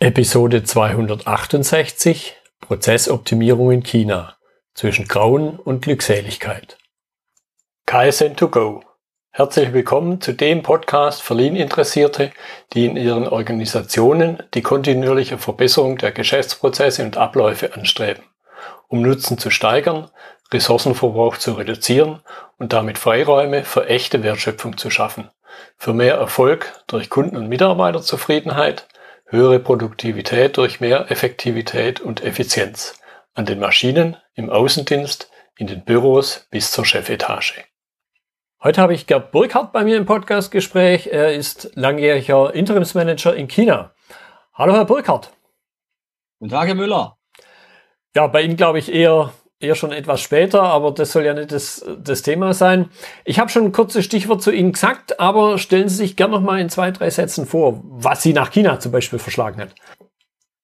Episode 268 Prozessoptimierung in China zwischen Grauen und Glückseligkeit. KSN2Go. Herzlich willkommen zu dem Podcast für Lean-Interessierte, die in ihren Organisationen die kontinuierliche Verbesserung der Geschäftsprozesse und Abläufe anstreben, um Nutzen zu steigern, Ressourcenverbrauch zu reduzieren und damit Freiräume für echte Wertschöpfung zu schaffen, für mehr Erfolg durch Kunden- und Mitarbeiterzufriedenheit, höhere Produktivität durch mehr Effektivität und Effizienz an den Maschinen, im Außendienst, in den Büros bis zur Chefetage. Heute habe ich Gerd Burkhardt bei mir im Podcastgespräch. Er ist langjähriger Interimsmanager in China. Hallo, Herr Burkhardt. Guten Tag, Herr Müller. Ja, bei Ihnen glaube ich eher eher schon etwas später, aber das soll ja nicht das, das Thema sein. Ich habe schon ein kurzes Stichwort zu Ihnen gesagt, aber stellen Sie sich gerne noch mal in zwei, drei Sätzen vor, was Sie nach China zum Beispiel verschlagen hat.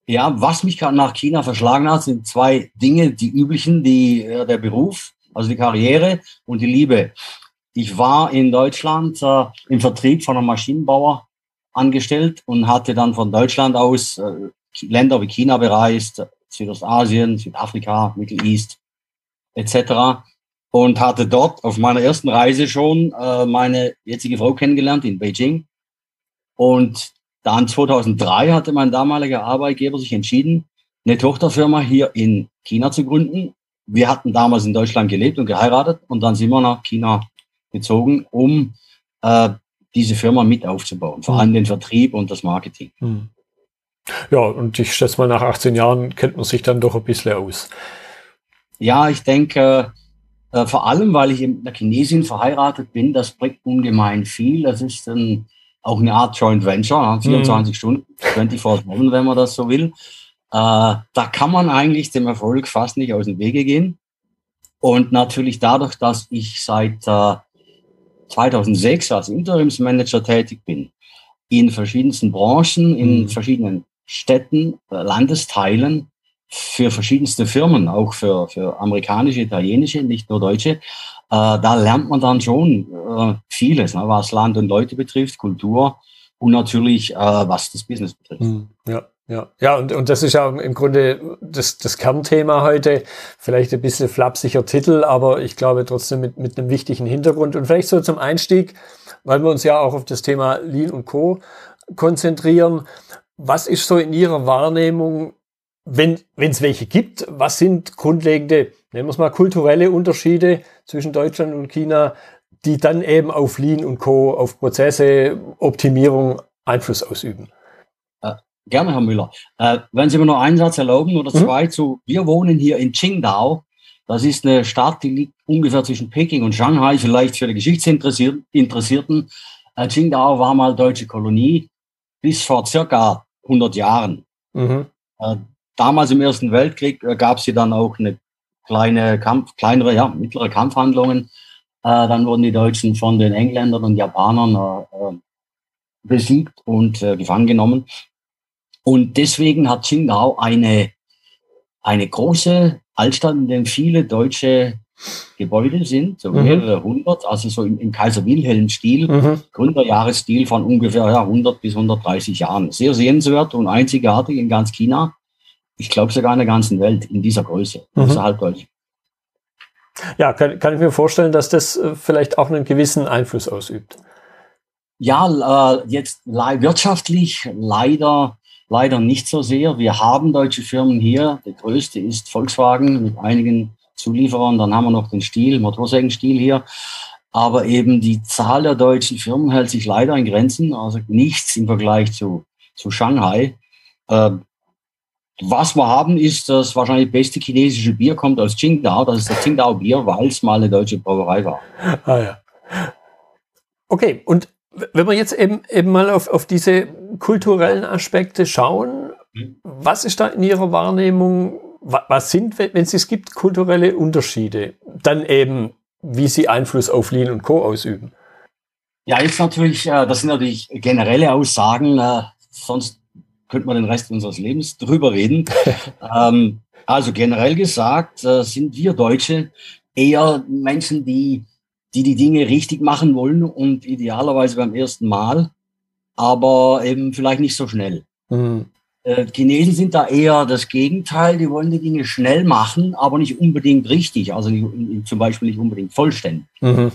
Ja, was mich gerade nach China verschlagen hat, sind zwei Dinge, die üblichen, die, äh, der Beruf, also die Karriere und die Liebe. Ich war in Deutschland äh, im Vertrieb von einem Maschinenbauer angestellt und hatte dann von Deutschland aus äh, Länder wie China bereist, Südostasien, Südafrika, Middle East, etc. Und hatte dort auf meiner ersten Reise schon äh, meine jetzige Frau kennengelernt in Beijing. Und dann 2003 hatte mein damaliger Arbeitgeber sich entschieden, eine Tochterfirma hier in China zu gründen. Wir hatten damals in Deutschland gelebt und geheiratet und dann sind wir nach China gezogen, um äh, diese Firma mit aufzubauen, vor allem den Vertrieb und das Marketing. Hm. Ja, und ich schätze mal, nach 18 Jahren kennt man sich dann doch ein bisschen aus. Ja, ich denke, äh, vor allem, weil ich mit einer Chinesin verheiratet bin, das bringt ungemein viel. Das ist ein, auch eine Art Joint Venture, 24 mhm. Stunden, 24-7, wenn man das so will. Äh, da kann man eigentlich dem Erfolg fast nicht aus dem Wege gehen. Und natürlich dadurch, dass ich seit äh, 2006 als Interimsmanager tätig bin, in verschiedensten Branchen, in mhm. verschiedenen Städten, äh, Landesteilen, für verschiedenste Firmen, auch für, für amerikanische, italienische, nicht nur deutsche. Äh, da lernt man dann schon äh, vieles, ne, was Land und Leute betrifft, Kultur und natürlich, äh, was das Business betrifft. Hm, ja. Ja, ja, und, und das ist ja im Grunde das, das Kernthema heute. Vielleicht ein bisschen flapsiger Titel, aber ich glaube trotzdem mit, mit einem wichtigen Hintergrund. Und vielleicht so zum Einstieg, weil wir uns ja auch auf das Thema Lean und Co. konzentrieren. Was ist so in Ihrer Wahrnehmung wenn es welche gibt, was sind grundlegende, nennen wir es mal, kulturelle Unterschiede zwischen Deutschland und China, die dann eben auf Lean und Co., auf Prozesse, Optimierung Einfluss ausüben? Äh, gerne, Herr Müller. Äh, wenn Sie mir noch einen Satz erlauben oder mhm. zwei mhm. zu, wir wohnen hier in Qingdao. Das ist eine Stadt, die liegt ungefähr zwischen Peking und Shanghai, vielleicht für die Geschichtsinteressierten. Äh, Qingdao war mal deutsche Kolonie bis vor circa 100 Jahren. Mhm. Äh, damals im Ersten Weltkrieg äh, gab es hier dann auch eine kleine Kampf, kleinere, ja, mittlere Kampfhandlungen. Äh, dann wurden die Deutschen von den Engländern und Japanern äh, äh besiegt und äh, gefangen genommen. Und deswegen hat Qingdao eine, eine große Altstadt, in der viele deutsche Gebäude sind, so mhm. mehrere hundert, also so im, im Kaiser Wilhelm-Stil, mhm. Gründerjahresstil von ungefähr ja, 100 bis 130 Jahren. Sehr sehenswert und einzigartig in ganz China ich glaube sogar in der ganzen Welt in dieser Größe, mhm. außerhalb Deutschlands. Ja, kann, kann ich mir vorstellen, dass das äh, vielleicht auch einen gewissen Einfluss ausübt. Ja, äh, jetzt wirtschaftlich leider, leider nicht so sehr. Wir haben deutsche Firmen hier. Der größte ist Volkswagen mit einigen Zulieferern. Dann haben wir noch den Stiel, Motorsägenstiel hier. Aber eben die Zahl der deutschen Firmen hält sich leider in Grenzen. Also nichts im Vergleich zu, zu Shanghai. Äh, was wir haben, ist das wahrscheinlich beste chinesische Bier kommt aus Qingdao. Das ist das Qingdao Bier, weil es mal eine deutsche Brauerei war. Ah ja. Okay, und wenn wir jetzt eben, eben mal auf, auf diese kulturellen Aspekte schauen, mhm. was ist da in Ihrer Wahrnehmung, was sind, wenn es es gibt, kulturelle Unterschiede? Dann eben, wie sie Einfluss auf Lean und Co. ausüben. Ja, jetzt natürlich, äh, das sind natürlich generelle Aussagen, äh, sonst könnte man den Rest unseres Lebens drüber reden. ähm, also generell gesagt äh, sind wir Deutsche eher Menschen, die, die die Dinge richtig machen wollen und idealerweise beim ersten Mal, aber eben vielleicht nicht so schnell. Mhm. Äh, Chinesen sind da eher das Gegenteil. Die wollen die Dinge schnell machen, aber nicht unbedingt richtig. Also nicht, zum Beispiel nicht unbedingt vollständig. Mhm.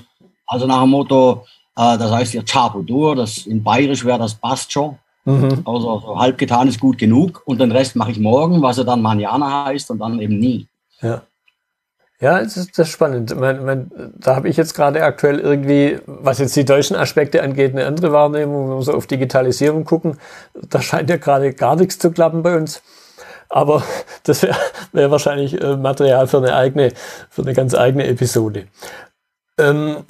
Also nach dem Motto, äh, das heißt ja Chabudur, das in Bayerisch wäre das passt schon. Mhm. Also so halb getan ist gut genug und den Rest mache ich morgen, was er dann Manjana heißt und dann eben nie. Ja. Ja, das ist, das ist spannend. Man, man, da habe ich jetzt gerade aktuell irgendwie, was jetzt die deutschen Aspekte angeht, eine andere Wahrnehmung, wenn wir so auf Digitalisierung gucken. Da scheint ja gerade gar nichts zu klappen bei uns. Aber das wäre wär wahrscheinlich äh, Material für eine eigene, für eine ganz eigene Episode. Ähm,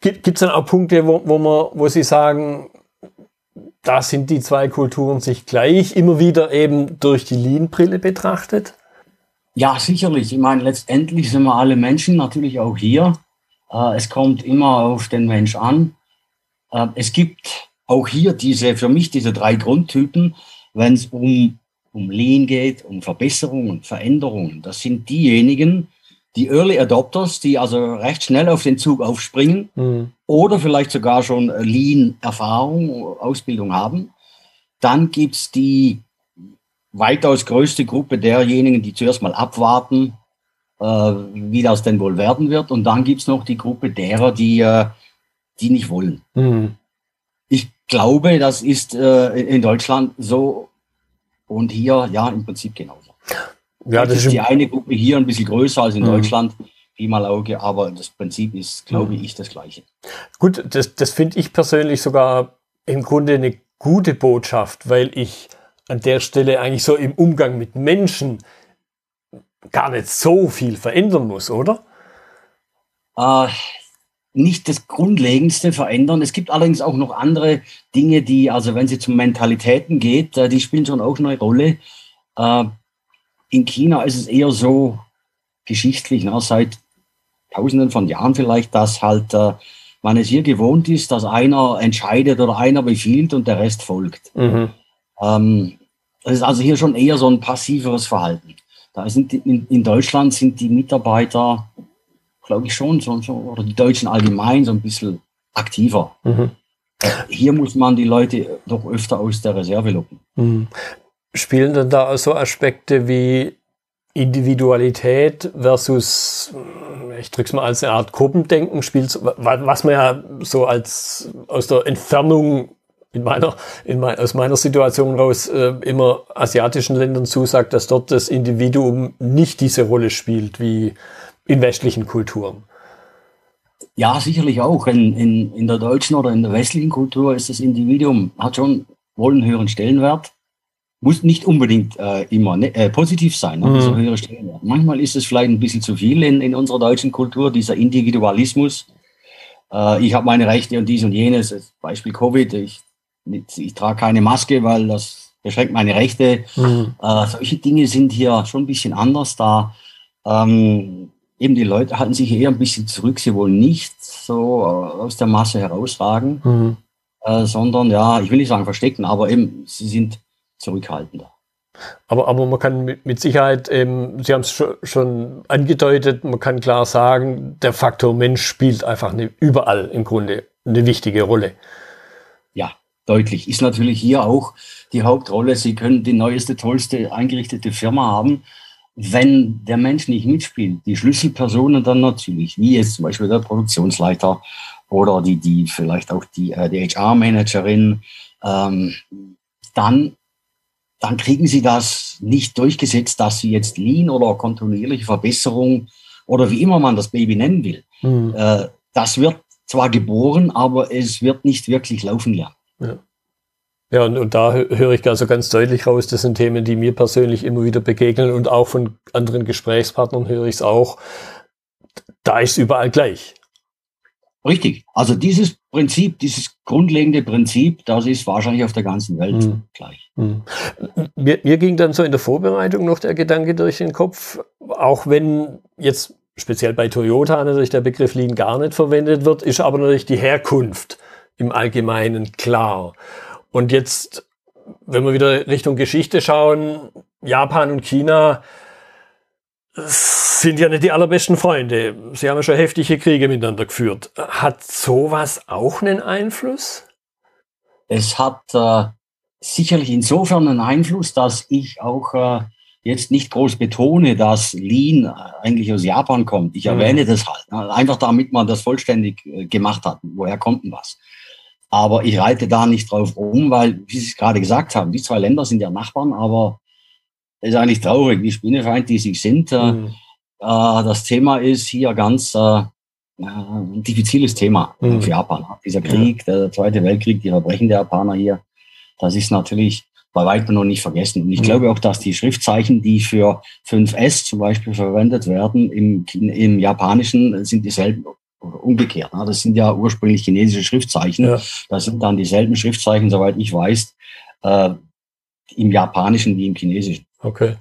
Gibt es dann auch Punkte, wo, wo, man, wo Sie sagen, da sind die zwei Kulturen sich gleich immer wieder eben durch die Lean-Brille betrachtet? Ja, sicherlich. Ich meine, letztendlich sind wir alle Menschen, natürlich auch hier. Äh, es kommt immer auf den Mensch an. Äh, es gibt auch hier diese, für mich diese drei Grundtypen, wenn es um, um Lean geht, um Verbesserungen Veränderungen. Das sind diejenigen, die Early Adopters, die also recht schnell auf den Zug aufspringen mhm. oder vielleicht sogar schon Lean-Erfahrung, Ausbildung haben. Dann gibt's die weitaus größte Gruppe derjenigen, die zuerst mal abwarten, äh, wie das denn wohl werden wird. Und dann gibt's noch die Gruppe derer, die, äh, die nicht wollen. Mhm. Ich glaube, das ist äh, in Deutschland so und hier ja im Prinzip genauso. Ja, das, ist die eine Gruppe hier ein bisschen größer als in mhm. Deutschland. Pi mal Auge, aber das Prinzip ist, glaube mhm. ich, das gleiche. Gut, das, das finde ich persönlich sogar im Grunde eine gute Botschaft, weil ich an der Stelle eigentlich so im Umgang mit Menschen gar nicht so viel verändern muss, oder? Äh, nicht das Grundlegendste verändern. Es gibt allerdings auch noch andere Dinge, die, also wenn es um Mentalitäten geht, äh, die spielen schon auch eine Rolle. Äh, in China ist es eher so geschichtlich, na, seit Tausenden von Jahren vielleicht, dass halt äh, man es hier gewohnt ist, dass einer entscheidet oder einer befiehlt und der Rest folgt. Mhm. Ähm, das ist also hier schon eher so ein passiveres Verhalten. Da sind in, in Deutschland sind die Mitarbeiter, glaube ich schon, so, so, oder die Deutschen allgemein so ein bisschen aktiver. Mhm. Hier muss man die Leute doch öfter aus der Reserve locken. Mhm. Spielen denn da so Aspekte wie Individualität versus, ich drück's mal als eine Art Gruppendenken, spielt, was man ja so als aus der Entfernung in meiner, in mein, aus meiner Situation raus äh, immer asiatischen Ländern zusagt, dass dort das Individuum nicht diese Rolle spielt wie in westlichen Kulturen. Ja, sicherlich auch. In, in, in der deutschen oder in der westlichen Kultur ist das Individuum, hat schon wohl einen höheren Stellenwert muss nicht unbedingt äh, immer ne, äh, positiv sein, ne? mhm. höhere Stellenwert. Manchmal ist es vielleicht ein bisschen zu viel in, in unserer deutschen Kultur, dieser Individualismus. Äh, ich habe meine Rechte und dies und jenes, Beispiel Covid, ich, ich trage keine Maske, weil das beschränkt meine Rechte. Mhm. Äh, solche Dinge sind hier schon ein bisschen anders da. Ähm, eben die Leute halten sich eher ein bisschen zurück, sie wollen nicht so äh, aus der Masse herausragen, mhm. äh, sondern ja, ich will nicht sagen verstecken, aber eben sie sind zurückhaltender. Aber, aber man kann mit, mit Sicherheit, ähm, Sie haben es schon, schon angedeutet, man kann klar sagen, der Faktor Mensch spielt einfach eine, überall im Grunde eine wichtige Rolle. Ja, deutlich. Ist natürlich hier auch die Hauptrolle. Sie können die neueste, tollste eingerichtete Firma haben. Wenn der Mensch nicht mitspielt, die Schlüsselpersonen dann natürlich, wie jetzt zum Beispiel der Produktionsleiter oder die, die vielleicht auch die, äh, die HR-Managerin, ähm, dann dann kriegen sie das nicht durchgesetzt, dass sie jetzt Lean oder kontinuierliche Verbesserung oder wie immer man das Baby nennen will. Mhm. Äh, das wird zwar geboren, aber es wird nicht wirklich laufen lernen. Ja. Ja, und, und da höre ich also ganz deutlich raus, das sind Themen, die mir persönlich immer wieder begegnen und auch von anderen Gesprächspartnern höre ich es auch. Da ist überall gleich. Richtig. Also dieses Prinzip, dieses grundlegende Prinzip, das ist wahrscheinlich auf der ganzen Welt mhm. gleich. Mhm. Mir, mir ging dann so in der Vorbereitung noch der Gedanke durch den Kopf, auch wenn jetzt speziell bei Toyota natürlich der Begriff Lean gar nicht verwendet wird, ist aber natürlich die Herkunft im Allgemeinen klar. Und jetzt, wenn wir wieder Richtung Geschichte schauen, Japan und China, sind ja nicht die allerbesten Freunde. Sie haben ja schon heftige Kriege miteinander geführt. Hat sowas auch einen Einfluss? Es hat, äh, sicherlich insofern einen Einfluss, dass ich auch äh, jetzt nicht groß betone, dass Lean eigentlich aus Japan kommt. Ich erwähne mhm. das halt. Ne? Einfach damit man das vollständig äh, gemacht hat. Woher kommt denn was? Aber ich reite da nicht drauf rum, weil, wie Sie es gerade gesagt haben, die zwei Länder sind ja Nachbarn, aber ist eigentlich traurig, wie Spinnefeind die sich sind. Äh, mhm. Äh, das Thema ist hier ganz äh, ein diffiziles Thema mhm. für Japan. Dieser Krieg, ja. der Zweite Weltkrieg, die Verbrechen der Japaner hier, das ist natürlich bei weitem noch nicht vergessen. Und ich mhm. glaube auch, dass die Schriftzeichen, die für 5S zum Beispiel verwendet werden, im, im Japanischen sind dieselben oder umgekehrt. Ne? Das sind ja ursprünglich chinesische Schriftzeichen. Ja. Das sind dann dieselben Schriftzeichen, soweit ich weiß, äh, im Japanischen wie im Chinesischen. Okay.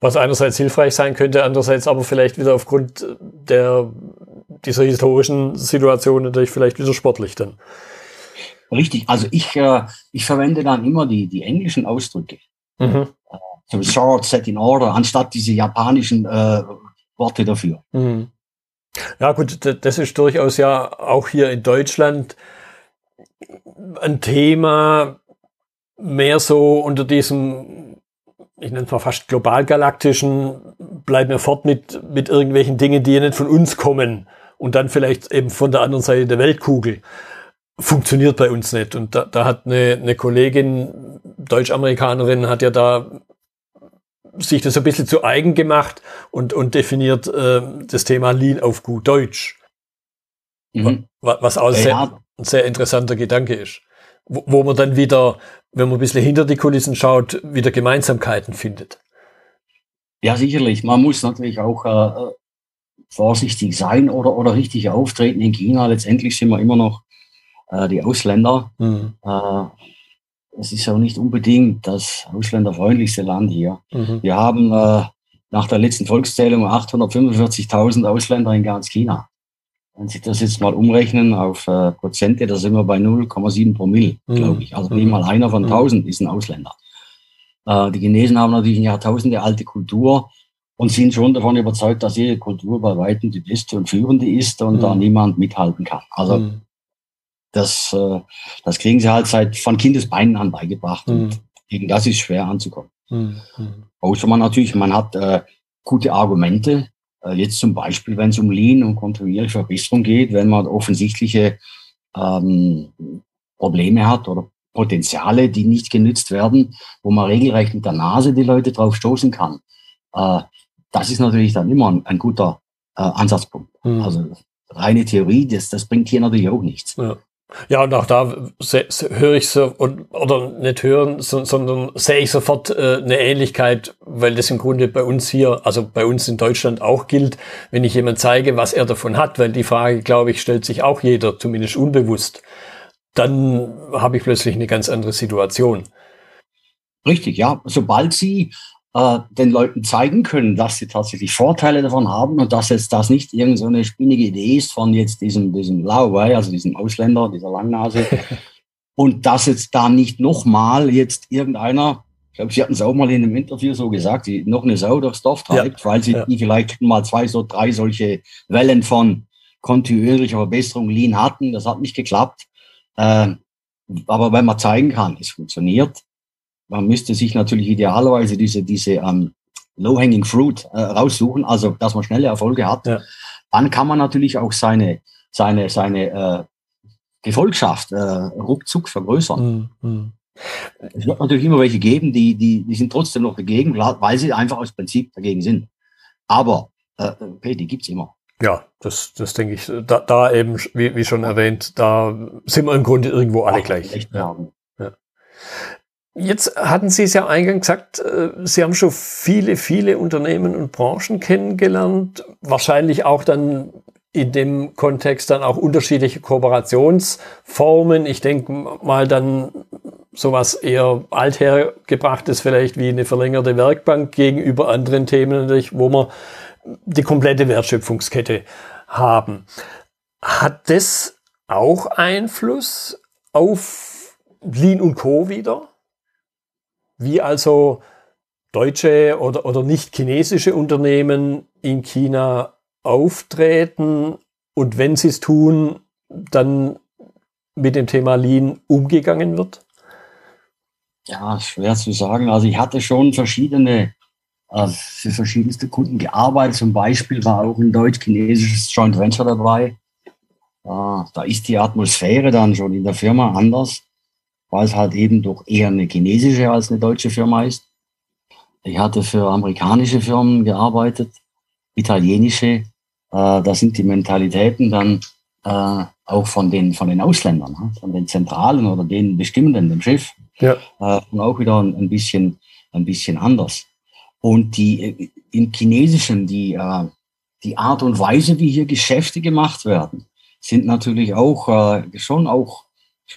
Was einerseits hilfreich sein könnte, andererseits aber vielleicht wieder aufgrund der, dieser historischen Situation natürlich vielleicht wieder sportlich dann. Richtig, also ich, äh, ich verwende dann immer die, die englischen Ausdrücke. Mhm. Äh, so short, set in order, anstatt diese japanischen äh, Worte dafür. Mhm. Ja gut, das ist durchaus ja auch hier in Deutschland ein Thema mehr so unter diesem, ich nenne es mal fast globalgalaktischen, bleib mir fort mit, mit irgendwelchen Dingen, die ja nicht von uns kommen und dann vielleicht eben von der anderen Seite der Weltkugel funktioniert bei uns nicht. Und da, da hat eine, eine Kollegin, Deutsch-Amerikanerin, hat ja da sich das ein bisschen zu eigen gemacht und, und definiert äh, das Thema Lean auf gut Deutsch. Mhm. Was auch ja. sehr, ein sehr interessanter Gedanke ist. Wo, wo man dann wieder, wenn man ein bisschen hinter die Kulissen schaut, wieder Gemeinsamkeiten findet. Ja, sicherlich. Man muss natürlich auch äh, vorsichtig sein oder, oder richtig auftreten in China. Letztendlich sind wir immer noch äh, die Ausländer. Mhm. Äh, es ist auch nicht unbedingt das ausländerfreundlichste Land hier. Mhm. Wir haben äh, nach der letzten Volkszählung 845.000 Ausländer in ganz China. Wenn Sie das jetzt mal umrechnen auf äh, Prozente, da sind wir bei 0,7 Promille, mhm. glaube ich. Also nicht mal einer von 1000 mhm. ist ein Ausländer. Äh, die Chinesen haben natürlich eine Jahrtausende alte Kultur und sind schon davon überzeugt, dass ihre Kultur bei weitem die beste und führende ist und mhm. da niemand mithalten kann. Also mhm das, äh, das kriegen sie halt seit von Kindesbeinen an beigebracht. Mhm. Und gegen das ist schwer anzukommen. Mhm. Außer man natürlich, man hat äh, gute Argumente. Äh, jetzt zum Beispiel, wenn es um Lean und kontinuierliche Verbesserung geht, wenn man offensichtliche ähm, Probleme hat oder Potenziale, die nicht genützt werden, wo man regelrecht mit der Nase die Leute drauf stoßen kann. Äh, das ist natürlich dann immer ein, ein guter äh, Ansatzpunkt. Mhm. Also reine Theorie, das, das bringt hier natürlich auch nichts. Ja. Ja, und auch da höre ich so, oder nicht hören, sondern sehe ich sofort äh, eine Ähnlichkeit, weil das im Grunde bei uns hier, also bei uns in Deutschland auch gilt, wenn ich jemand zeige, was er davon hat, weil die Frage, glaube ich, stellt sich auch jeder, zumindest unbewusst, dann habe ich plötzlich eine ganz andere Situation. Richtig, ja. Sobald Sie äh, den Leuten zeigen können, dass sie tatsächlich Vorteile davon haben und dass jetzt das nicht irgendeine so spinnige Idee ist von jetzt diesem, diesem Lauwei, also diesem Ausländer, dieser Langnase. und dass jetzt da nicht nochmal jetzt irgendeiner, ich glaube, Sie hatten es auch mal in einem Interview so gesagt, die noch eine Sau durchs Dorf treibt, ja, weil sie ja. die vielleicht mal zwei, so drei solche Wellen von kontinuierlicher Verbesserung Lean hatten. Das hat nicht geklappt. Äh, aber wenn man zeigen kann, es funktioniert, man müsste sich natürlich idealerweise diese, diese ähm, Low-Hanging Fruit äh, raussuchen, also dass man schnelle Erfolge hat. Ja. Dann kann man natürlich auch seine, seine, seine äh, Gefolgschaft äh, ruckzuck vergrößern. Mhm. Es wird natürlich immer welche geben, die, die, die sind trotzdem noch dagegen, weil sie einfach aus Prinzip dagegen sind. Aber äh, okay, die gibt's immer. Ja, das, das denke ich. Da, da eben, wie, wie schon erwähnt, da sind wir im Grunde irgendwo alle Ach, gleich. Ja. ja. Jetzt hatten Sie es ja eingangs gesagt, äh, Sie haben schon viele, viele Unternehmen und Branchen kennengelernt, wahrscheinlich auch dann in dem Kontext dann auch unterschiedliche Kooperationsformen. Ich denke mal dann sowas eher althergebrachtes vielleicht wie eine verlängerte Werkbank gegenüber anderen Themen natürlich, wo wir die komplette Wertschöpfungskette haben. Hat das auch Einfluss auf Lean und Co. wieder? Wie also deutsche oder, oder nicht chinesische Unternehmen in China auftreten und wenn sie es tun, dann mit dem Thema Lean umgegangen wird? Ja, schwer zu sagen. Also ich hatte schon verschiedene, äh, für verschiedenste Kunden gearbeitet. Zum Beispiel war auch ein deutsch-chinesisches Joint Venture dabei. Äh, da ist die Atmosphäre dann schon in der Firma anders, weil es halt eben doch eher eine chinesische als eine deutsche Firma ist. Ich hatte für amerikanische Firmen gearbeitet, italienische. Äh, da sind die Mentalitäten dann äh, auch von den, von den Ausländern, ne? von den Zentralen oder den Bestimmenden, dem Chef, ja. äh, und auch wieder ein, bisschen, ein bisschen anders. Und die äh, im Chinesischen, die, äh, die Art und Weise, wie hier Geschäfte gemacht werden, sind natürlich auch äh, schon auch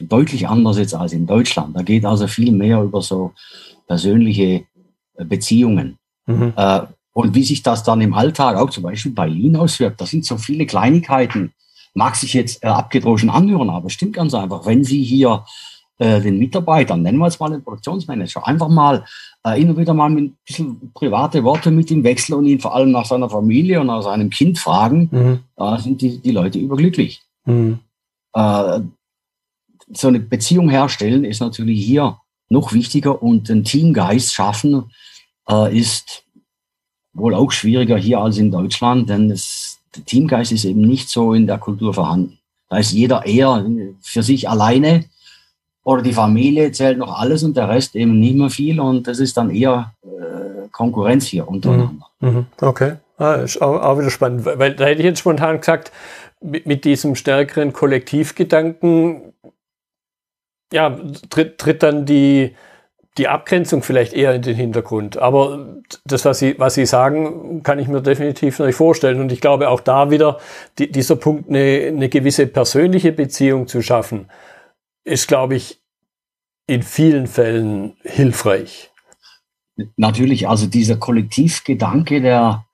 deutlich anders jetzt als in Deutschland. Da geht also viel mehr über so persönliche äh, Beziehungen. Mhm. Äh, und wie sich das dann im Alltag auch zum Beispiel bei Lean auswirkt, das sind so viele Kleinigkeiten, mag sich jetzt äh, abgedroschen anhören, aber es stimmt ganz einfach. Wenn Sie hier äh, den Mitarbeitern, nennen wir es mal den Produktionsmanager, einfach mal äh, immer wieder mal mit ein bisschen private Worte mit ihm wechseln und ihn vor allem nach seiner Familie und nach seinem Kind fragen, mhm. da sind die, die Leute überglücklich. Mhm. Äh, so eine Beziehung herstellen ist natürlich hier noch wichtiger und den Teamgeist schaffen äh, ist wohl auch schwieriger hier als in Deutschland, denn es, der Teamgeist ist eben nicht so in der Kultur vorhanden. Da ist jeder eher für sich alleine oder die Familie zählt noch alles und der Rest eben nicht mehr viel und das ist dann eher äh, Konkurrenz hier untereinander. Mhm. mhm. Okay, ah, ist auch, auch, wieder spannend, weil da hätte ich jetzt spontan gesagt, mit, mit diesem stärkeren Kollektivgedanken, ja, tritt, tritt dann die, die Abgrenzung vielleicht eher in den Hintergrund. Aber das, was Sie, was Sie sagen, kann ich mir definitiv nicht vorstellen. Und ich glaube auch da wieder, die, dieser Punkt, eine, eine gewisse persönliche Beziehung zu schaffen, ist, glaube ich, in vielen Fällen hilfreich. Natürlich, also dieser Kollektivgedanke, der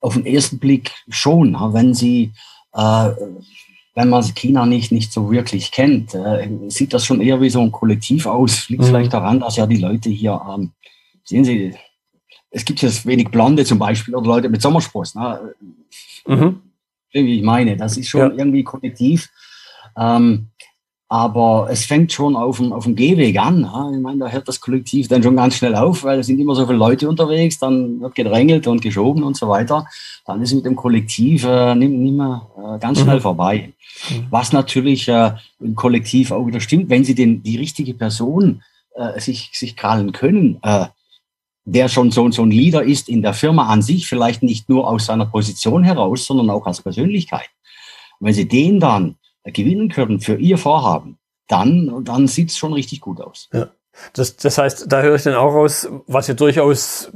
auf den ersten Blick schon, wenn Sie äh, wenn man China nicht, nicht so wirklich kennt, äh, sieht das schon eher wie so ein Kollektiv aus. Liegt mhm. vielleicht daran, dass ja die Leute hier, ähm, sehen Sie, es gibt jetzt wenig Blonde zum Beispiel oder Leute mit Sommerspross. Ne? Mhm. Wie ich meine, das ist schon ja. irgendwie kollektiv. Ähm, aber es fängt schon auf dem, auf dem Gehweg an. Ja. Ich meine, da hört das Kollektiv dann schon ganz schnell auf, weil es sind immer so viele Leute unterwegs, dann wird gedrängelt und geschoben und so weiter. Dann ist mit dem Kollektiv äh, nicht, nicht mehr äh, ganz schnell mhm. vorbei. Mhm. Was natürlich äh, im Kollektiv auch wieder stimmt, wenn sie den, die richtige Person äh, sich, sich krallen können, äh, der schon so, so ein Leader ist in der Firma an sich, vielleicht nicht nur aus seiner Position heraus, sondern auch als Persönlichkeit. Und wenn sie den dann gewinnen können für ihr Vorhaben, dann, dann sieht es schon richtig gut aus. Ja. Das, das heißt, da höre ich dann auch raus, was ja durchaus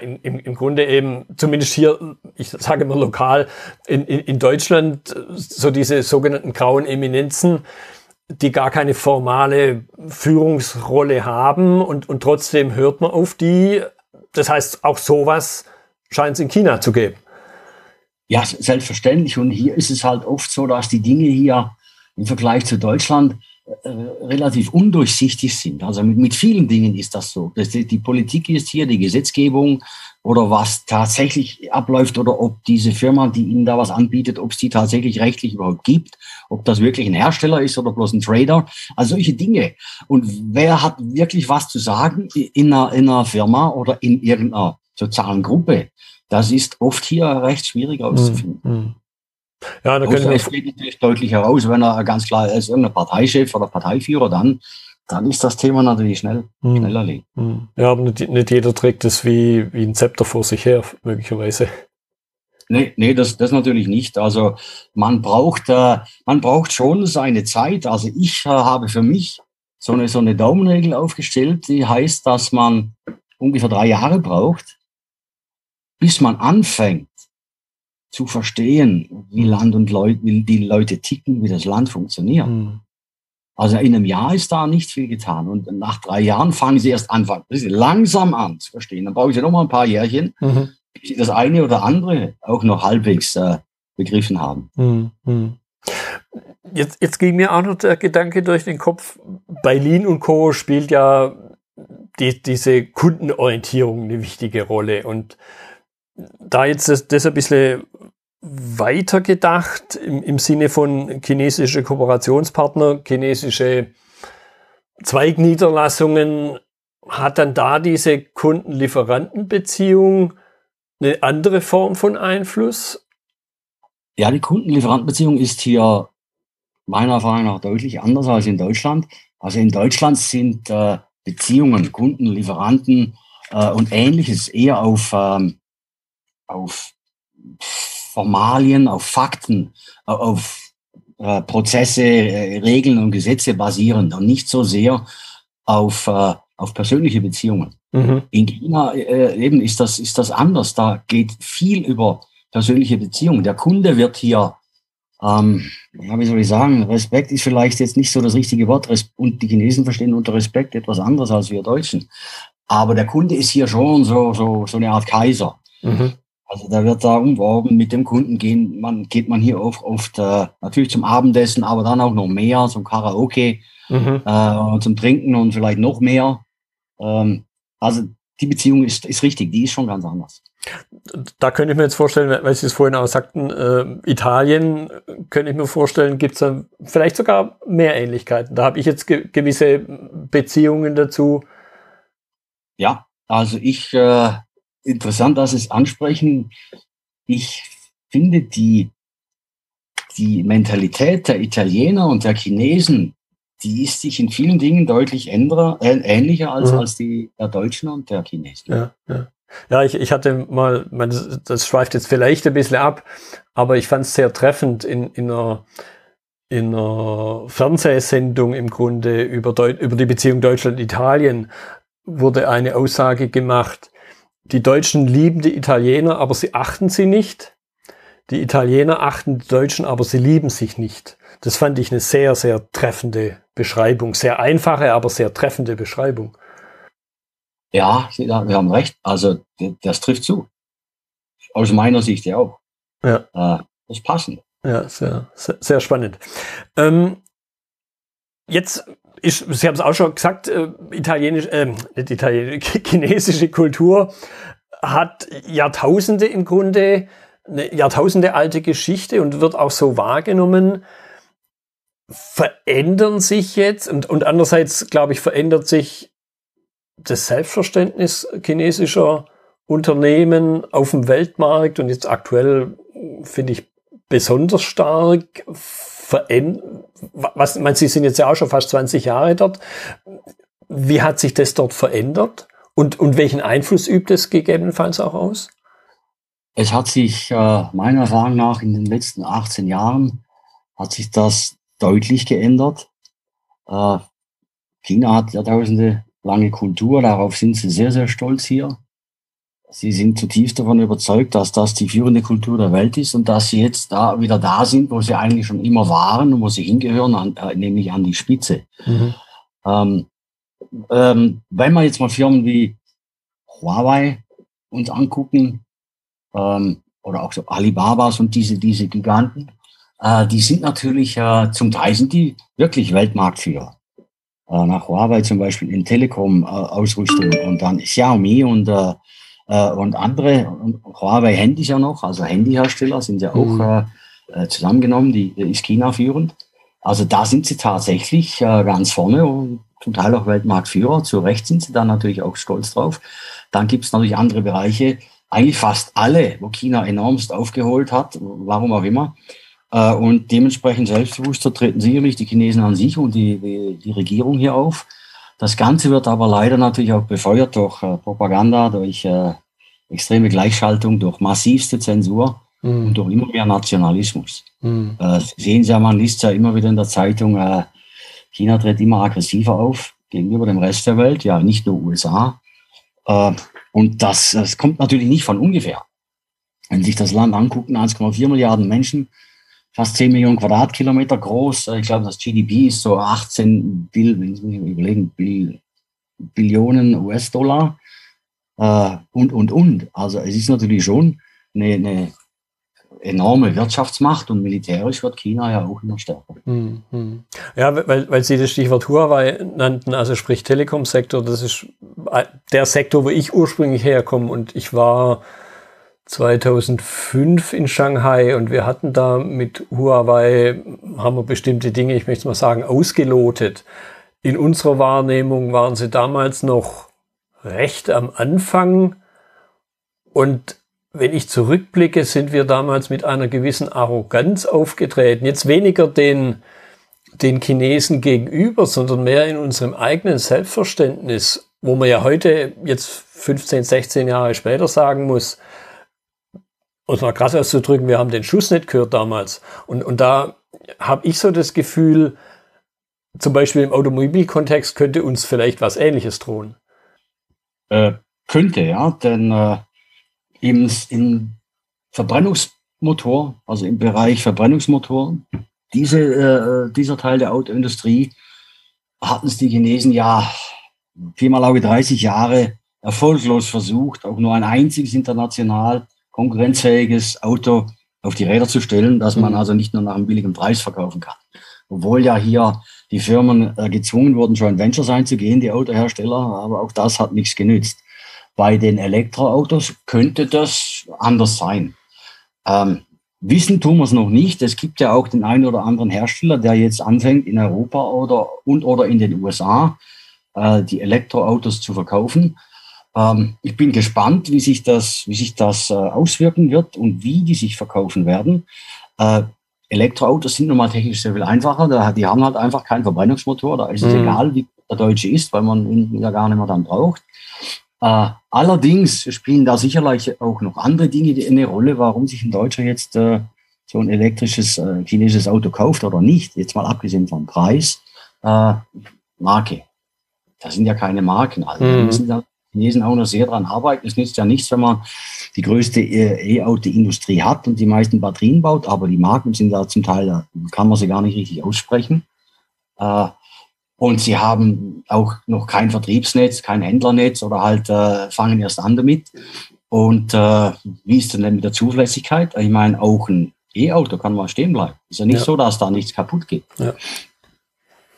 im, im, im Grunde eben, zumindest hier, ich sage immer lokal, in, in, in Deutschland, so diese sogenannten grauen Eminenzen, die gar keine formale Führungsrolle haben und, und trotzdem hört man auf die. Das heißt, auch sowas scheint es in China zu geben. Ja, selbstverständlich. Und hier ist es halt oft so, dass die Dinge hier im Vergleich zu Deutschland äh, relativ undurchsichtig sind. Also mit, mit vielen Dingen ist das so. Das, die, die Politik ist hier, die Gesetzgebung oder was tatsächlich abläuft oder ob diese Firma, die Ihnen da was anbietet, ob es die tatsächlich rechtlich überhaupt gibt, ob das wirklich ein Hersteller ist oder bloß ein Trader. Also solche Dinge. Und wer hat wirklich was zu sagen in einer, in einer Firma oder in irgendeiner sozialen Gruppe? das ist oft hier recht schwierig auszufinden. Mhm. Ja, da können es geht natürlich deutlich heraus, wenn er ganz klar ist, irgendein Parteichef oder Parteiführer, dann, dann ist das Thema natürlich schnell, mhm. schnell erledigt. Mhm. Ja, aber nicht, nicht jeder trägt es wie, wie ein Zepter vor sich her, möglicherweise. Nee, nee das, das natürlich nicht. Also man braucht, äh, man braucht schon seine Zeit. Also ich äh, habe für mich so eine, so eine Daumenregel aufgestellt, die heißt, dass man ungefähr drei Jahre braucht, bis man anfängt zu verstehen, wie Land und Leute, wie die Leute ticken, wie das Land funktioniert. Mhm. Also in einem Jahr ist da nicht viel getan. Und nach drei Jahren fangen sie erst an, langsam an zu verstehen. Dann brauche ich noch mal ein paar Jährchen, mhm. bis sie das eine oder andere auch noch halbwegs äh, begriffen haben. Mhm. Jetzt, jetzt ging mir auch noch der Gedanke durch den Kopf, bei Lean und Co. spielt ja die, diese Kundenorientierung eine wichtige Rolle. Und da jetzt das, das ein bisschen weiter gedacht im, im Sinne von chinesische Kooperationspartner, chinesische Zweigniederlassungen, hat dann da diese Kunden-Lieferanten-Beziehung eine andere Form von Einfluss? Ja, die Kunden-Lieferanten-Beziehung ist hier meiner Erfahrung nach deutlich anders als in Deutschland. Also in Deutschland sind äh, Beziehungen, Kunden, Lieferanten äh, und ähnliches eher auf, ähm, auf Formalien, auf Fakten, auf äh, Prozesse, äh, Regeln und Gesetze basierend und nicht so sehr auf, äh, auf persönliche Beziehungen. Mhm. In China äh, eben ist das, ist das anders. Da geht viel über persönliche Beziehungen. Der Kunde wird hier ähm, ja, wie soll ich sagen, Respekt ist vielleicht jetzt nicht so das richtige Wort. Und die Chinesen verstehen unter Respekt etwas anderes als wir Deutschen. Aber der Kunde ist hier schon so, so, so eine Art Kaiser. Mhm. Also da wird da umworben mit dem Kunden gehen, man, geht man hier oft, oft äh, natürlich zum Abendessen, aber dann auch noch mehr, zum Karaoke, mhm. äh, zum Trinken und vielleicht noch mehr. Ähm, also die Beziehung ist, ist richtig, die ist schon ganz anders. Da könnte ich mir jetzt vorstellen, weil Sie es vorhin auch sagten, äh, Italien, könnte ich mir vorstellen, gibt es da vielleicht sogar mehr Ähnlichkeiten. Da habe ich jetzt ge gewisse Beziehungen dazu. Ja, also ich, äh, interessant, dass Sie es ansprechen. Ich finde die, die Mentalität der Italiener und der Chinesen die ist sich in vielen Dingen deutlich ändrer, äh, ähnlicher als, mhm. als die der Deutschen und der Chinesen. Ja, ja. ja ich, ich hatte mal, das, das schweift jetzt vielleicht ein bisschen ab, aber ich fand es sehr treffend in, in einer in einer Fernsehsendung im Grunde über, Deu über die Beziehung Deutschland-Italien wurde eine Aussage gemacht, die Deutschen lieben die Italiener, aber sie achten sie nicht. Die Italiener achten die Deutschen, aber sie lieben sich nicht. Das fand ich eine sehr, sehr treffende Beschreibung. Sehr einfache, aber sehr treffende Beschreibung. Ja, wir haben recht. Also, das trifft zu. Aus meiner Sicht ja auch. Ja. Äh, das ist passend. Ja, sehr, sehr, sehr spannend. Ähm, jetzt ist, Sie haben es auch schon gesagt, äh, italienisch, äh, nicht italienisch, chinesische Kultur hat Jahrtausende im Grunde, eine Jahrtausende alte Geschichte und wird auch so wahrgenommen. Verändern sich jetzt und, und andererseits, glaube ich, verändert sich das Selbstverständnis chinesischer Unternehmen auf dem Weltmarkt und jetzt aktuell finde ich besonders stark verändert. Was, man, Sie sind jetzt ja auch schon fast 20 Jahre dort. Wie hat sich das dort verändert? Und, und welchen Einfluss übt es gegebenenfalls auch aus? Es hat sich äh, meiner Erfahrung nach in den letzten 18 Jahren hat sich das deutlich geändert. Äh, China hat Jahrtausende lange Kultur, darauf sind sie sehr, sehr stolz hier. Sie sind zutiefst davon überzeugt, dass das die führende Kultur der Welt ist und dass sie jetzt da wieder da sind, wo sie eigentlich schon immer waren und wo sie hingehören, an, äh, nämlich an die Spitze. Mhm. Ähm, ähm, wenn wir jetzt mal Firmen wie Huawei uns angucken, ähm, oder auch so Alibabas und diese, diese Giganten, äh, die sind natürlich, äh, zum Teil sind die wirklich Weltmarktführer. Äh, nach Huawei zum Beispiel in Telekom-Ausrüstung äh, und dann Xiaomi und, äh, äh, und andere. Huawei Handys ja noch, also Handyhersteller sind ja auch mhm. äh, zusammengenommen, die, ist China führend. Also da sind sie tatsächlich äh, ganz vorne und zum Teil auch Weltmarktführer. Zu Recht sind sie da natürlich auch stolz drauf. Dann gibt es natürlich andere Bereiche, eigentlich fast alle, wo China enormst aufgeholt hat, warum auch immer. Äh, und dementsprechend selbstbewusster treten sicherlich die Chinesen an sich und die, die, die Regierung hier auf. Das Ganze wird aber leider natürlich auch befeuert durch äh, Propaganda, durch äh, extreme Gleichschaltung, durch massivste Zensur mhm. und durch immer mehr Nationalismus. Mhm. Äh, sehen Sie ja, man liest ja immer wieder in der Zeitung, äh, China tritt immer aggressiver auf gegenüber dem Rest der Welt, ja nicht nur USA. Äh, und das, das kommt natürlich nicht von ungefähr. Wenn Sie sich das Land angucken, 1,4 Milliarden Menschen, fast 10 Millionen Quadratkilometer groß. Ich glaube, das GDP ist so 18 Bill, überlegen, Bill, Billionen US-Dollar äh, und, und, und. Also es ist natürlich schon eine, eine enorme Wirtschaftsmacht und militärisch wird China ja auch immer stärker. Hm, hm. Ja, weil, weil Sie das Stichwort Huawei nannten, also sprich Telekom-Sektor, das ist der Sektor, wo ich ursprünglich herkomme und ich war 2005 in Shanghai und wir hatten da mit Huawei, haben wir bestimmte Dinge, ich möchte mal sagen, ausgelotet. in unserer Wahrnehmung waren sie damals noch recht am Anfang. Und wenn ich zurückblicke, sind wir damals mit einer gewissen Arroganz aufgetreten. Jetzt weniger den, den Chinesen gegenüber, sondern mehr in unserem eigenen Selbstverständnis, wo man ja heute jetzt 15, 16 Jahre später sagen muss, um es mal krass auszudrücken, wir haben den Schuss nicht gehört damals. Und, und da habe ich so das Gefühl, zum Beispiel im Automobilkontext könnte uns vielleicht was Ähnliches drohen. Äh, könnte, ja, denn äh, im, im Verbrennungsmotor, also im Bereich Verbrennungsmotor, diese, äh, dieser Teil der Autoindustrie hatten es die Chinesen ja viermal Auge 30 Jahre erfolglos versucht, auch nur ein einziges international konkurrenzfähiges Auto auf die Räder zu stellen, dass man mhm. also nicht nur nach einem billigen Preis verkaufen kann. Obwohl ja hier die Firmen äh, gezwungen wurden, Joint Ventures einzugehen, die Autohersteller, aber auch das hat nichts genützt. Bei den Elektroautos könnte das anders sein. Ähm, wissen tun wir es noch nicht. Es gibt ja auch den einen oder anderen Hersteller, der jetzt anfängt, in Europa oder und oder in den USA äh, die Elektroautos zu verkaufen. Ähm, ich bin gespannt, wie sich das, wie sich das äh, auswirken wird und wie die sich verkaufen werden. Äh, Elektroautos sind nun mal technisch sehr viel einfacher. Die haben halt einfach keinen Verbrennungsmotor. Da ist es mhm. egal, wie der deutsche ist, weil man ihn ja gar nicht mehr dann braucht. Äh, allerdings spielen da sicherlich auch noch andere Dinge eine Rolle, warum sich ein Deutscher jetzt äh, so ein elektrisches äh, chinesisches Auto kauft oder nicht. Jetzt mal abgesehen vom Preis. Äh, Marke. Das sind ja keine Marken. Also mhm. müssen da Chinesen auch noch sehr dran arbeiten. Es nützt ja nichts, wenn man die größte äh, E-Auto-Industrie hat und die meisten Batterien baut, aber die Marken sind da zum Teil, da kann man sie gar nicht richtig aussprechen. Äh, und sie haben auch noch kein Vertriebsnetz, kein Händlernetz oder halt äh, fangen erst an damit. Und wie ist denn, denn mit der Zuverlässigkeit? Ich meine, auch ein E-Auto kann mal stehen bleiben. Ist ja nicht ja. so, dass da nichts kaputt geht. Ja.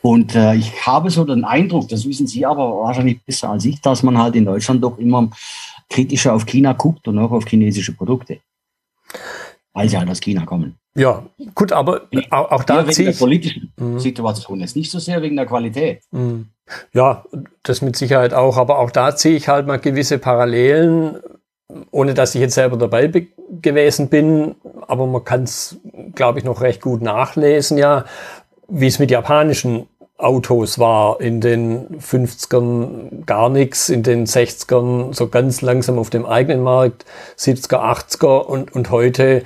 Und äh, ich habe so den Eindruck, das wissen Sie aber wahrscheinlich besser als ich, dass man halt in Deutschland doch immer kritischer auf China guckt und auch auf chinesische Produkte. Weil sie halt aus China kommen. Ja, gut, aber auch, da ziehe ich... der politischen mhm. Situation jetzt nicht so sehr wegen der Qualität. Mhm. Ja, das mit Sicherheit auch, aber auch da ziehe ich halt mal gewisse Parallelen, ohne dass ich jetzt selber dabei gewesen bin, aber man kann es, glaube ich, noch recht gut nachlesen, ja, wie es mit japanischen Autos war. In den 50ern gar nichts, in den 60ern so ganz langsam auf dem eigenen Markt, 70er, 80er und, und heute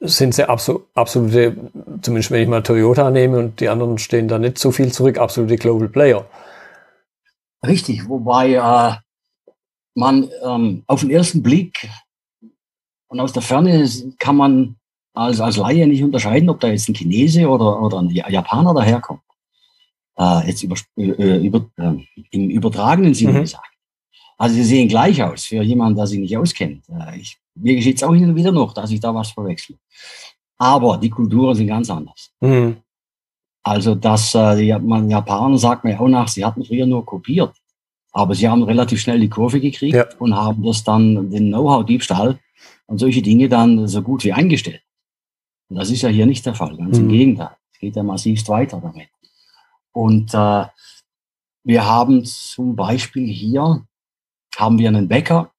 sind sie absol absolute, zumindest wenn ich mal Toyota nehme und die anderen stehen da nicht so viel zurück, absolute Global Player. Richtig, wobei äh, man ähm, auf den ersten Blick und aus der Ferne kann man als, als Laie nicht unterscheiden, ob da jetzt ein Chinese oder, oder ein Japaner daherkommt äh, jetzt über, äh, über, äh, im übertragenen Sinne mhm. gesagt. Also sie sehen gleich aus für jemanden, der sich nicht auskennt. Äh, ich, mir geschieht es auch hin und wieder noch, dass ich da was verwechsel. Aber die Kulturen sind ganz anders. Mhm. Also das, äh, die, man, Japaner sagt mir auch nach, sie hatten früher nur kopiert. Aber sie haben relativ schnell die Kurve gekriegt ja. und haben das dann, den Know-how-Diebstahl und solche Dinge dann so gut wie eingestellt. Und das ist ja hier nicht der Fall, ganz mhm. im Gegenteil. Es geht ja massivst weiter damit. Und äh, wir haben zum Beispiel hier, haben wir einen Bäcker,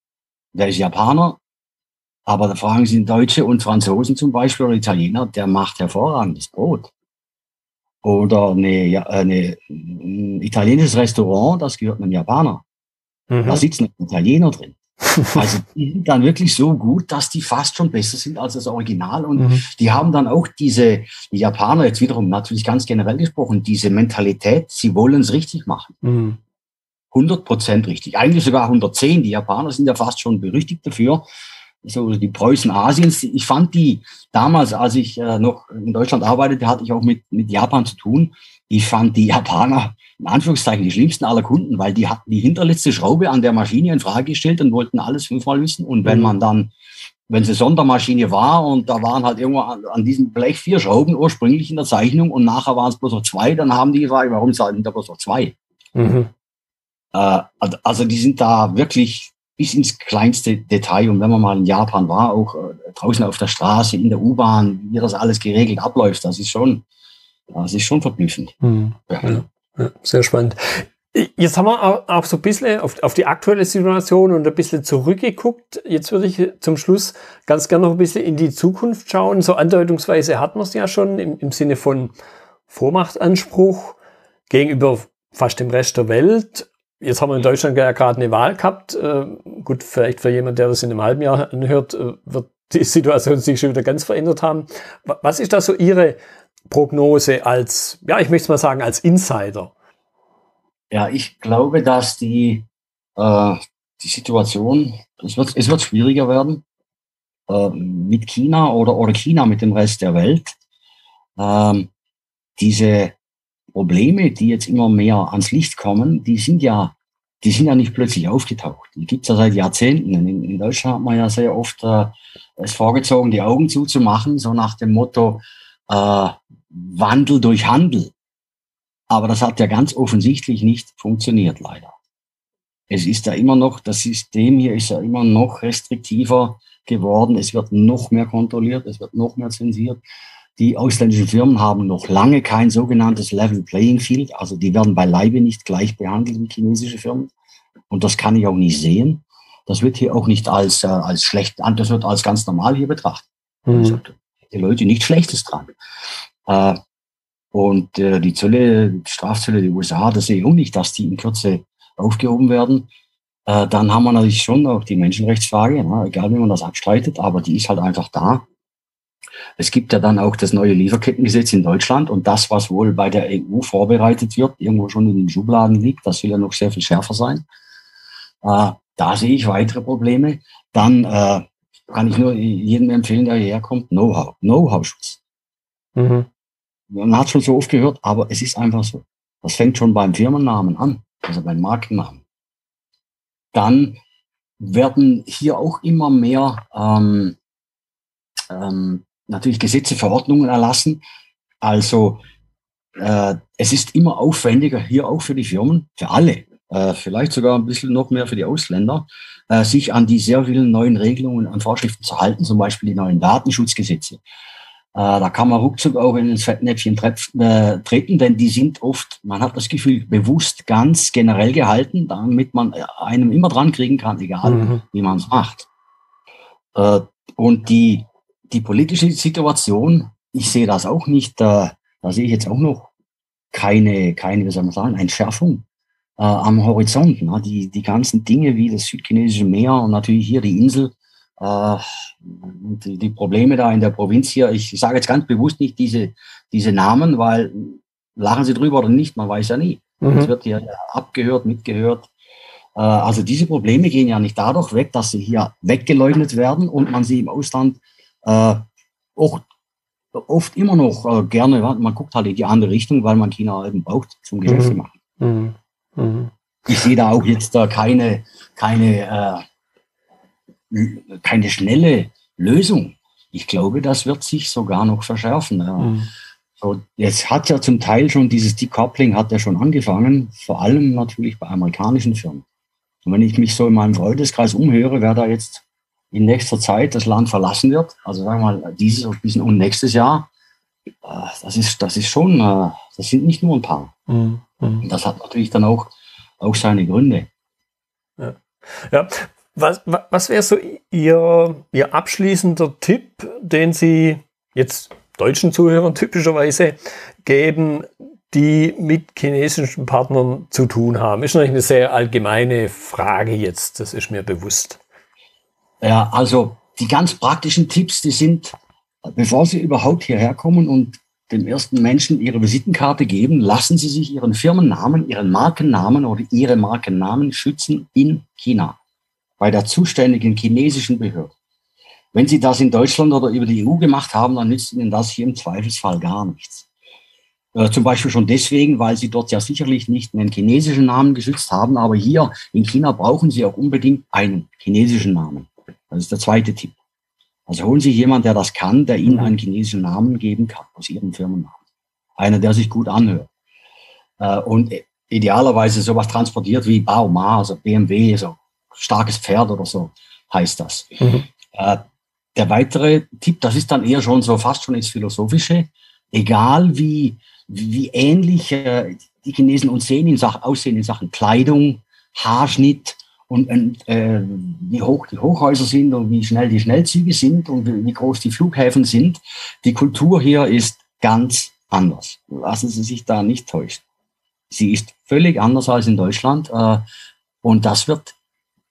der ist Japaner, aber da fragen Sie Deutsche und Franzosen zum Beispiel oder Italiener, der macht hervorragendes Brot. Oder eine, ja, eine, ein italienisches Restaurant, das gehört einem Japaner. Mhm. Da sitzen Italiener drin. Also die sind dann wirklich so gut, dass die fast schon besser sind als das Original. Und mhm. die haben dann auch diese, die Japaner jetzt wiederum natürlich ganz generell gesprochen, diese Mentalität, sie wollen es richtig machen. Mhm. 100 Prozent richtig. Eigentlich sogar 110. Die Japaner sind ja fast schon berüchtigt dafür. So die Preußen Asiens. Ich fand die damals, als ich äh, noch in Deutschland arbeitete, hatte ich auch mit, mit Japan zu tun. Ich fand die Japaner in Anführungszeichen die schlimmsten aller Kunden, weil die hatten die hinterletzte Schraube an der Maschine in Frage gestellt und wollten alles fünfmal wissen. Und wenn mhm. man dann, wenn es Sondermaschine war und da waren halt irgendwo an, an, diesem Blech vier Schrauben ursprünglich in der Zeichnung und nachher waren es bloß noch zwei, dann haben die gefragt, warum sind da bloß noch zwei? Mhm. Äh, also die sind da wirklich bis ins kleinste Detail. Und wenn man mal in Japan war, auch äh, draußen auf der Straße, in der U-Bahn, wie das alles geregelt abläuft, das ist schon, das ist schon verblüffend. Mhm. Ja. Ja, sehr spannend. Jetzt haben wir auch so ein bisschen auf, auf, die aktuelle Situation und ein bisschen zurückgeguckt. Jetzt würde ich zum Schluss ganz gerne noch ein bisschen in die Zukunft schauen. So andeutungsweise hat man es ja schon im, im Sinne von Vormachtanspruch gegenüber fast dem Rest der Welt. Jetzt haben wir in Deutschland ja gerade eine Wahl gehabt. Äh, gut, vielleicht für jemand, der das in einem halben Jahr anhört, äh, wird die Situation sich schon wieder ganz verändert haben. Was ist da so Ihre Prognose als, ja, ich möchte mal sagen, als Insider? Ja, ich glaube, dass die, äh, die Situation, es wird, es wird schwieriger werden äh, mit China oder, oder China mit dem Rest der Welt. Ähm, diese Probleme, die jetzt immer mehr ans Licht kommen, die sind ja, die sind ja nicht plötzlich aufgetaucht. Die gibt's ja seit Jahrzehnten. In, in Deutschland hat man ja sehr oft äh, es vorgezogen, die Augen zuzumachen, so nach dem Motto äh, Wandel durch Handel. Aber das hat ja ganz offensichtlich nicht funktioniert, leider. Es ist ja immer noch, das System hier ist ja immer noch restriktiver geworden. Es wird noch mehr kontrolliert, es wird noch mehr zensiert. Die ausländischen Firmen haben noch lange kein sogenanntes Level Playing Field. Also die werden beileibe nicht gleich behandelt wie chinesische Firmen. Und das kann ich auch nicht sehen. Das wird hier auch nicht als, äh, als schlecht, das wird als ganz normal hier betrachtet. Mhm. Also, die Leute nichts Schlechtes dran. Äh, und äh, die Zölle, die Strafzölle der USA, das sehe ich auch nicht, dass die in Kürze aufgehoben werden. Äh, dann haben wir natürlich schon auch die Menschenrechtsfrage, ne, egal wie man das abstreitet, aber die ist halt einfach da. Es gibt ja dann auch das neue Lieferkettengesetz in Deutschland und das, was wohl bei der EU vorbereitet wird, irgendwo schon in den Schubladen liegt, das will ja noch sehr viel schärfer sein. Äh, da sehe ich weitere Probleme. Dann äh, kann ich nur jedem empfehlen, der hierher kommt, Know-how, Know-how-Schutz. Mhm man hat schon so oft gehört, aber es ist einfach so. Das fängt schon beim Firmennamen an, also beim Markennamen. Dann werden hier auch immer mehr ähm, ähm, natürlich Gesetze, Verordnungen erlassen. Also äh, es ist immer aufwendiger, hier auch für die Firmen, für alle, äh, vielleicht sogar ein bisschen noch mehr für die Ausländer, äh, sich an die sehr vielen neuen Regelungen und Vorschriften zu halten, zum Beispiel die neuen Datenschutzgesetze. Äh, da kann man ruckzuck auch in ins Fettnäpfchen äh, treten, denn die sind oft, man hat das Gefühl, bewusst ganz generell gehalten, damit man äh, einem immer dran kriegen kann, egal mhm. wie man es macht. Und die, die politische Situation, ich sehe das auch nicht, äh, da sehe ich jetzt auch noch keine, keine, wie soll man sagen, Entschärfung am Horizont. Ne? Die, die ganzen Dinge wie das südchinesische Meer und natürlich hier die Insel, äh, die, die Probleme da in der Provinz hier, ich sage jetzt ganz bewusst nicht diese, diese Namen, weil lachen Sie drüber oder nicht, man weiß ja nie. Mhm. Es wird hier abgehört, mitgehört. Äh, also diese Probleme gehen ja nicht dadurch weg, dass sie hier weggeleugnet werden und man sie im Ausland äh, auch oft immer noch äh, gerne, man guckt halt in die andere Richtung, weil man China eben braucht zum Geschäft mhm. machen. Mhm. Mhm. Ich sehe da auch jetzt äh, keine, keine äh, keine schnelle Lösung. Ich glaube, das wird sich sogar noch verschärfen. Ja. Mhm. So, jetzt hat ja zum Teil schon dieses Decoupling hat ja schon angefangen, vor allem natürlich bei amerikanischen Firmen. Und wenn ich mich so in meinem Freundeskreis umhöre, wer da jetzt in nächster Zeit das Land verlassen wird, also sagen wir mal dieses und nächstes Jahr, äh, das ist, das ist schon, äh, das sind nicht nur ein paar. Mhm. Und das hat natürlich dann auch, auch seine Gründe. Ja. ja, was, was wäre so Ihr, Ihr abschließender Tipp, den Sie jetzt deutschen Zuhörern typischerweise geben, die mit chinesischen Partnern zu tun haben? Ist natürlich eine sehr allgemeine Frage jetzt, das ist mir bewusst. Ja, also die ganz praktischen Tipps, die sind, bevor Sie überhaupt hierher kommen und dem ersten Menschen Ihre Visitenkarte geben, lassen Sie sich Ihren Firmennamen, Ihren Markennamen oder Ihre Markennamen schützen in China bei der zuständigen chinesischen Behörde. Wenn Sie das in Deutschland oder über die EU gemacht haben, dann nützt Ihnen das hier im Zweifelsfall gar nichts. Äh, zum Beispiel schon deswegen, weil Sie dort ja sicherlich nicht einen chinesischen Namen geschützt haben, aber hier in China brauchen Sie auch unbedingt einen chinesischen Namen. Das ist der zweite Tipp. Also holen Sie jemanden, der das kann, der Ihnen einen chinesischen Namen geben kann aus Ihrem Firmennamen. Einer, der sich gut anhört. Äh, und idealerweise sowas transportiert wie Bauma, also BMW, so starkes Pferd oder so heißt das. Mhm. Äh, der weitere Tipp, das ist dann eher schon so fast schon ins Philosophische, egal wie, wie ähnlich äh, die Chinesen uns sehen in Sachen Aussehen, in Sachen Kleidung, Haarschnitt und, und äh, wie hoch die Hochhäuser sind und wie schnell die Schnellzüge sind und wie, wie groß die Flughäfen sind. Die Kultur hier ist ganz anders. Lassen Sie sich da nicht täuschen. Sie ist völlig anders als in Deutschland. Äh, und das wird,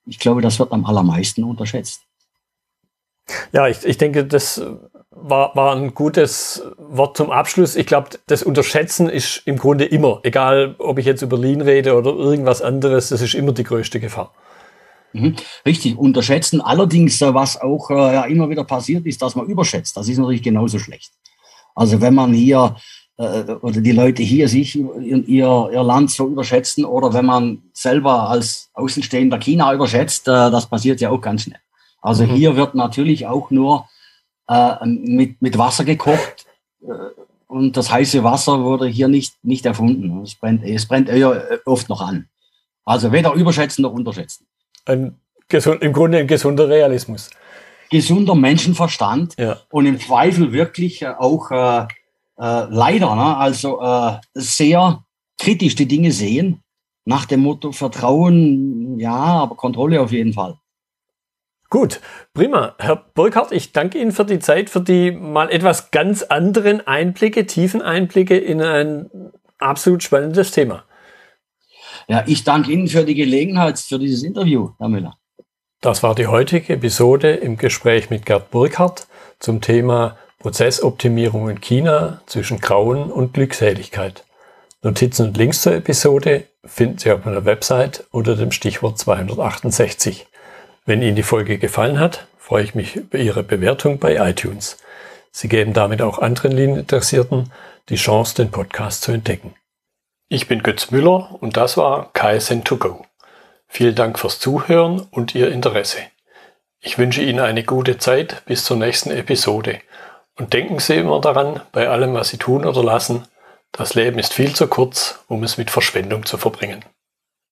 ich glaube, das wird am allermeisten unterschätzt. Ja, ich, ich denke, das war, war ein gutes Wort zum Abschluss. Ich glaube, das Unterschätzen ist im Grunde immer, egal ob ich jetzt über Berlin rede oder irgendwas anderes, das ist immer die größte Gefahr. Mhm. Richtig, unterschätzen. Allerdings, äh, was auch äh, ja, immer wieder passiert ist, dass man überschätzt. Das ist natürlich genauso schlecht. Also wenn man hier oder die Leute hier sich ihr, ihr Land so überschätzen oder wenn man selber als Außenstehender China überschätzt, äh, das passiert ja auch ganz schnell. Also mhm. hier wird natürlich auch nur äh, mit, mit Wasser gekocht äh, und das heiße Wasser wurde hier nicht, nicht erfunden. Es brennt, es brennt eher oft noch an. Also weder überschätzen noch unterschätzen. Ein gesund, Im Grunde ein gesunder Realismus. Gesunder Menschenverstand ja. und im Zweifel wirklich auch äh, äh, leider, ne, also äh, sehr kritisch die Dinge sehen, nach dem Motto Vertrauen, ja, aber Kontrolle auf jeden Fall. Gut, prima. Herr Burkhardt, ich danke Ihnen für die Zeit, für die mal etwas ganz anderen Einblicke, tiefen Einblicke in ein absolut spannendes Thema. Ja, ich danke Ihnen für die Gelegenheit, für dieses Interview, Herr Müller. Das war die heutige Episode im Gespräch mit Gerd Burkhardt zum Thema Prozessoptimierung in China zwischen Grauen und Glückseligkeit. Notizen und Links zur Episode finden Sie auf meiner Website unter dem Stichwort 268. Wenn Ihnen die Folge gefallen hat, freue ich mich über Ihre Bewertung bei iTunes. Sie geben damit auch anderen Linieninteressierten die Chance, den Podcast zu entdecken. Ich bin Götz Müller und das war KSN2Go. Vielen Dank fürs Zuhören und Ihr Interesse. Ich wünsche Ihnen eine gute Zeit bis zur nächsten Episode und denken Sie immer daran, bei allem, was Sie tun oder lassen, das Leben ist viel zu kurz, um es mit Verschwendung zu verbringen.